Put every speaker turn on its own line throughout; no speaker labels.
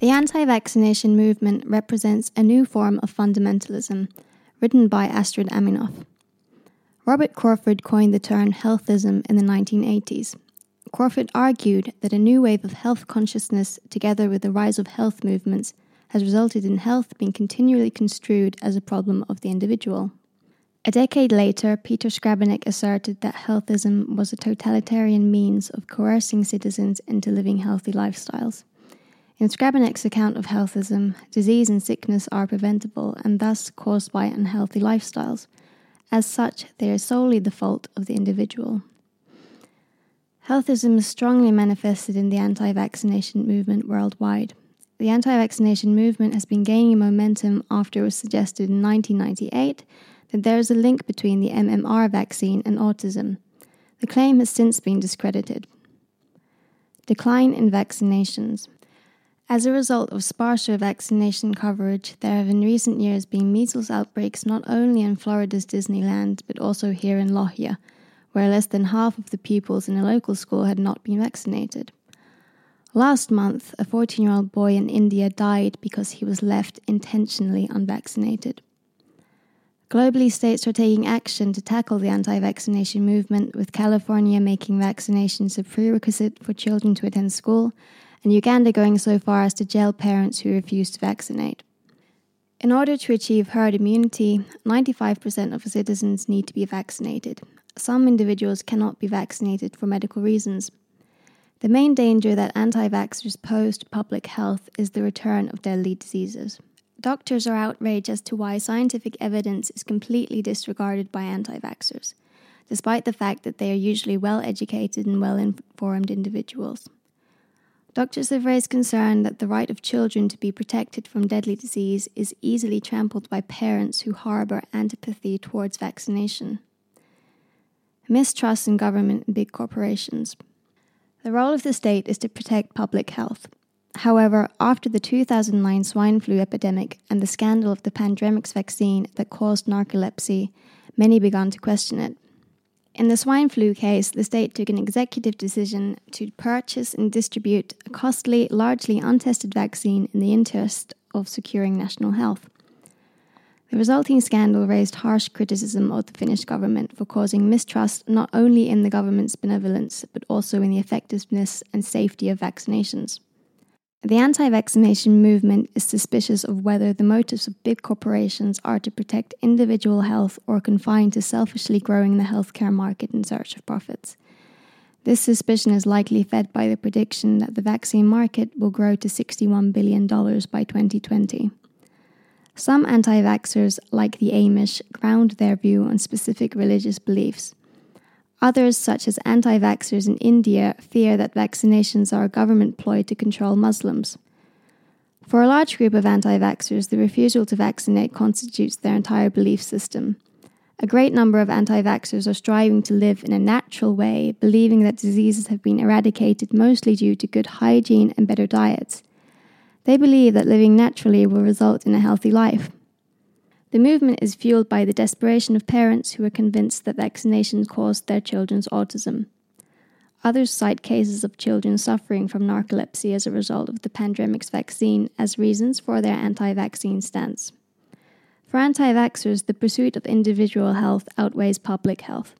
The anti vaccination movement represents a new form of fundamentalism, written by Astrid Aminoff. Robert Crawford coined the term healthism in the 1980s. Crawford argued that a new wave of health consciousness, together with the rise of health movements, has resulted in health being continually construed as a problem of the individual. A decade later, Peter Skrabanek asserted that healthism was a totalitarian means of coercing citizens into living healthy lifestyles. In Skrabanek's account of healthism, disease and sickness are preventable and thus caused by unhealthy lifestyles. As such, they are solely the fault of the individual. Healthism is strongly manifested in the anti vaccination movement worldwide. The anti vaccination movement has been gaining momentum after it was suggested in 1998 that there is a link between the MMR vaccine and autism. The claim has since been discredited. Decline in vaccinations. As a result of sparser vaccination coverage, there have in recent years been measles outbreaks not only in Florida's Disneyland, but also here in Lohja, where less than half of the pupils in a local school had not been vaccinated. Last month, a 14 year old boy in India died because he was left intentionally unvaccinated. Globally, states are taking action to tackle the anti vaccination movement, with California making vaccinations a prerequisite for children to attend school, and Uganda going so far as to jail parents who refuse to vaccinate. In order to achieve herd immunity, 95% of citizens need to be vaccinated. Some individuals cannot be vaccinated for medical reasons. The main danger that anti vaxxers pose to public health is the return of deadly diseases. Doctors are outraged as to why scientific evidence is completely disregarded by anti vaxxers, despite the fact that they are usually well educated and well informed individuals. Doctors have raised concern that the right of children to be protected from deadly disease is easily trampled by parents who harbor antipathy towards vaccination. Mistrust in government and big corporations. The role of the state is to protect public health, However, after the 2009 swine flu epidemic and the scandal of the pandemrix vaccine that caused narcolepsy, many began to question it. In the swine flu case, the state took an executive decision to purchase and distribute a costly, largely untested vaccine in the interest of securing national health. The resulting scandal raised harsh criticism of the Finnish government for causing mistrust not only in the government's benevolence, but also in the effectiveness and safety of vaccinations. The anti vaccination movement is suspicious of whether the motives of big corporations are to protect individual health or confined to selfishly growing the healthcare market in search of profits. This suspicion is likely fed by the prediction that the vaccine market will grow to $61 billion by 2020. Some anti vaxxers, like the Amish, ground their view on specific religious beliefs. Others, such as anti vaxxers in India, fear that vaccinations are a government ploy to control Muslims. For a large group of anti vaxxers, the refusal to vaccinate constitutes their entire belief system. A great number of anti vaxxers are striving to live in a natural way, believing that diseases have been eradicated mostly due to good hygiene and better diets. They believe that living naturally will result in a healthy life. The movement is fueled by the desperation of parents who are convinced that vaccination caused their children's autism. Others cite cases of children suffering from narcolepsy as a result of the Pandemrix vaccine as reasons for their anti vaccine stance. For anti vaxxers, the pursuit of individual health outweighs public health.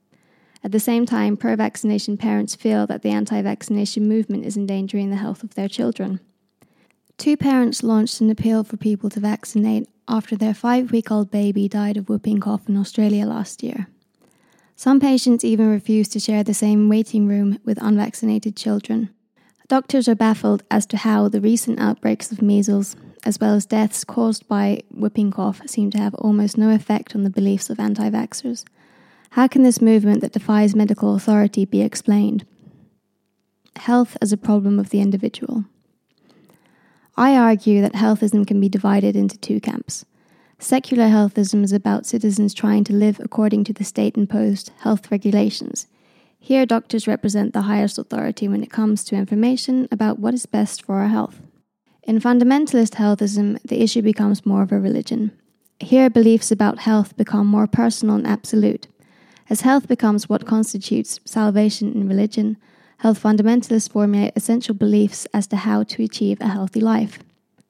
At the same time, pro vaccination parents feel that the anti vaccination movement is endangering the health of their children. Two parents launched an appeal for people to vaccinate after their five week old baby died of whooping cough in Australia last year. Some patients even refuse to share the same waiting room with unvaccinated children. Doctors are baffled as to how the recent outbreaks of measles, as well as deaths caused by whooping cough, seem to have almost no effect on the beliefs of anti vaxxers. How can this movement that defies medical authority be explained? Health as a problem of the individual. I argue that healthism can be divided into two camps. Secular healthism is about citizens trying to live according to the state imposed health regulations. Here, doctors represent the highest authority when it comes to information about what is best for our health. In fundamentalist healthism, the issue becomes more of a religion. Here, beliefs about health become more personal and absolute. As health becomes what constitutes salvation in religion, health fundamentalists formulate essential beliefs as to how to achieve a healthy life.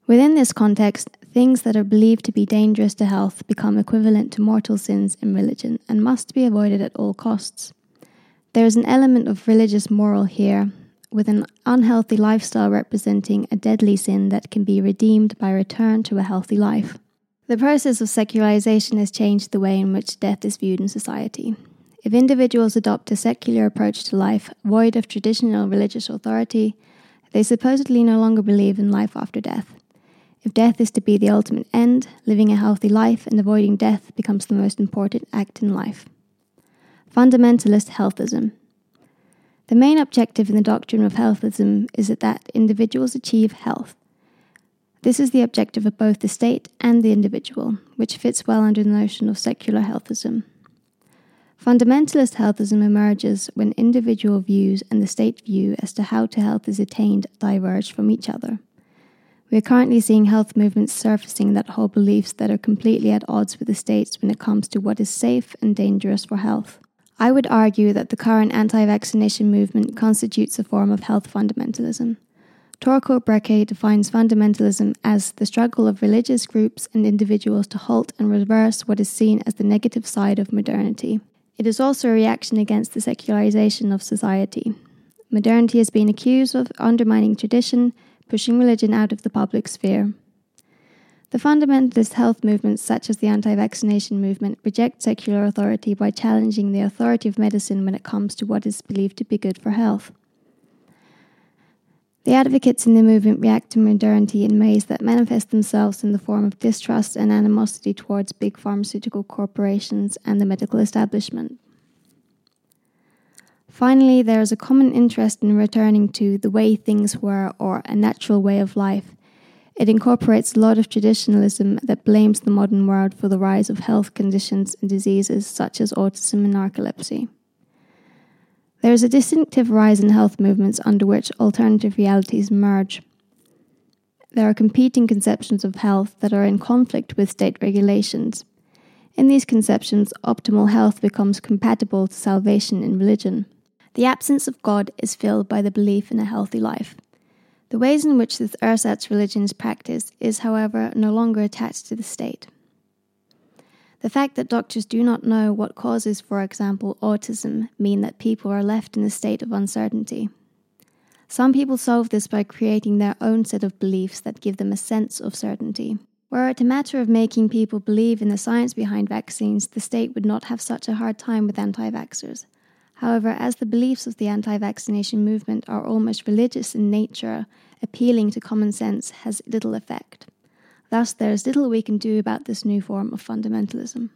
Within this context, things that are believed to be dangerous to health become equivalent to mortal sins in religion and must be avoided at all costs. There is an element of religious moral here, with an unhealthy lifestyle representing a deadly sin that can be redeemed by return to a healthy life. The process of secularization has changed the way in which death is viewed in society. If individuals adopt a secular approach to life, void of traditional religious authority, they supposedly no longer believe in life after death. If death is to be the ultimate end, living a healthy life and avoiding death becomes the most important act in life. Fundamentalist healthism. The main objective in the doctrine of healthism is that individuals achieve health. This is the objective of both the state and the individual, which fits well under the notion of secular healthism. Fundamentalist healthism emerges when individual views and the state view as to how to health is attained diverge from each other. We are currently seeing health movements surfacing that hold beliefs that are completely at odds with the states when it comes to what is safe and dangerous for health. I would argue that the current anti vaccination movement constitutes a form of health fundamentalism. Torkel Brekke defines fundamentalism as the struggle of religious groups and individuals to halt and reverse what is seen as the negative side of modernity. It is also a reaction against the secularization of society. Modernity has been accused of undermining tradition, pushing religion out of the public sphere. The fundamentalist health movements, such as the anti vaccination movement, reject secular authority by challenging the authority of medicine when it comes to what is believed to be good for health. The advocates in the movement react to modernity in ways that manifest themselves in the form of distrust and animosity towards big pharmaceutical corporations and the medical establishment. Finally, there is a common interest in returning to the way things were or a natural way of life. It incorporates a lot of traditionalism that blames the modern world for the rise of health conditions and diseases such as autism and narcolepsy. There is a distinctive rise in health movements under which alternative realities merge. There are competing conceptions of health that are in conflict with state regulations. In these conceptions, optimal health becomes compatible to salvation in religion. The absence of God is filled by the belief in a healthy life. The ways in which this ersatz religion is practiced is, however, no longer attached to the state. The fact that doctors do not know what causes, for example, autism, mean that people are left in a state of uncertainty. Some people solve this by creating their own set of beliefs that give them a sense of certainty. Were it a matter of making people believe in the science behind vaccines, the state would not have such a hard time with anti vaxxers. However, as the beliefs of the anti vaccination movement are almost religious in nature, appealing to common sense has little effect. Thus, there is little we can do about this new form of fundamentalism.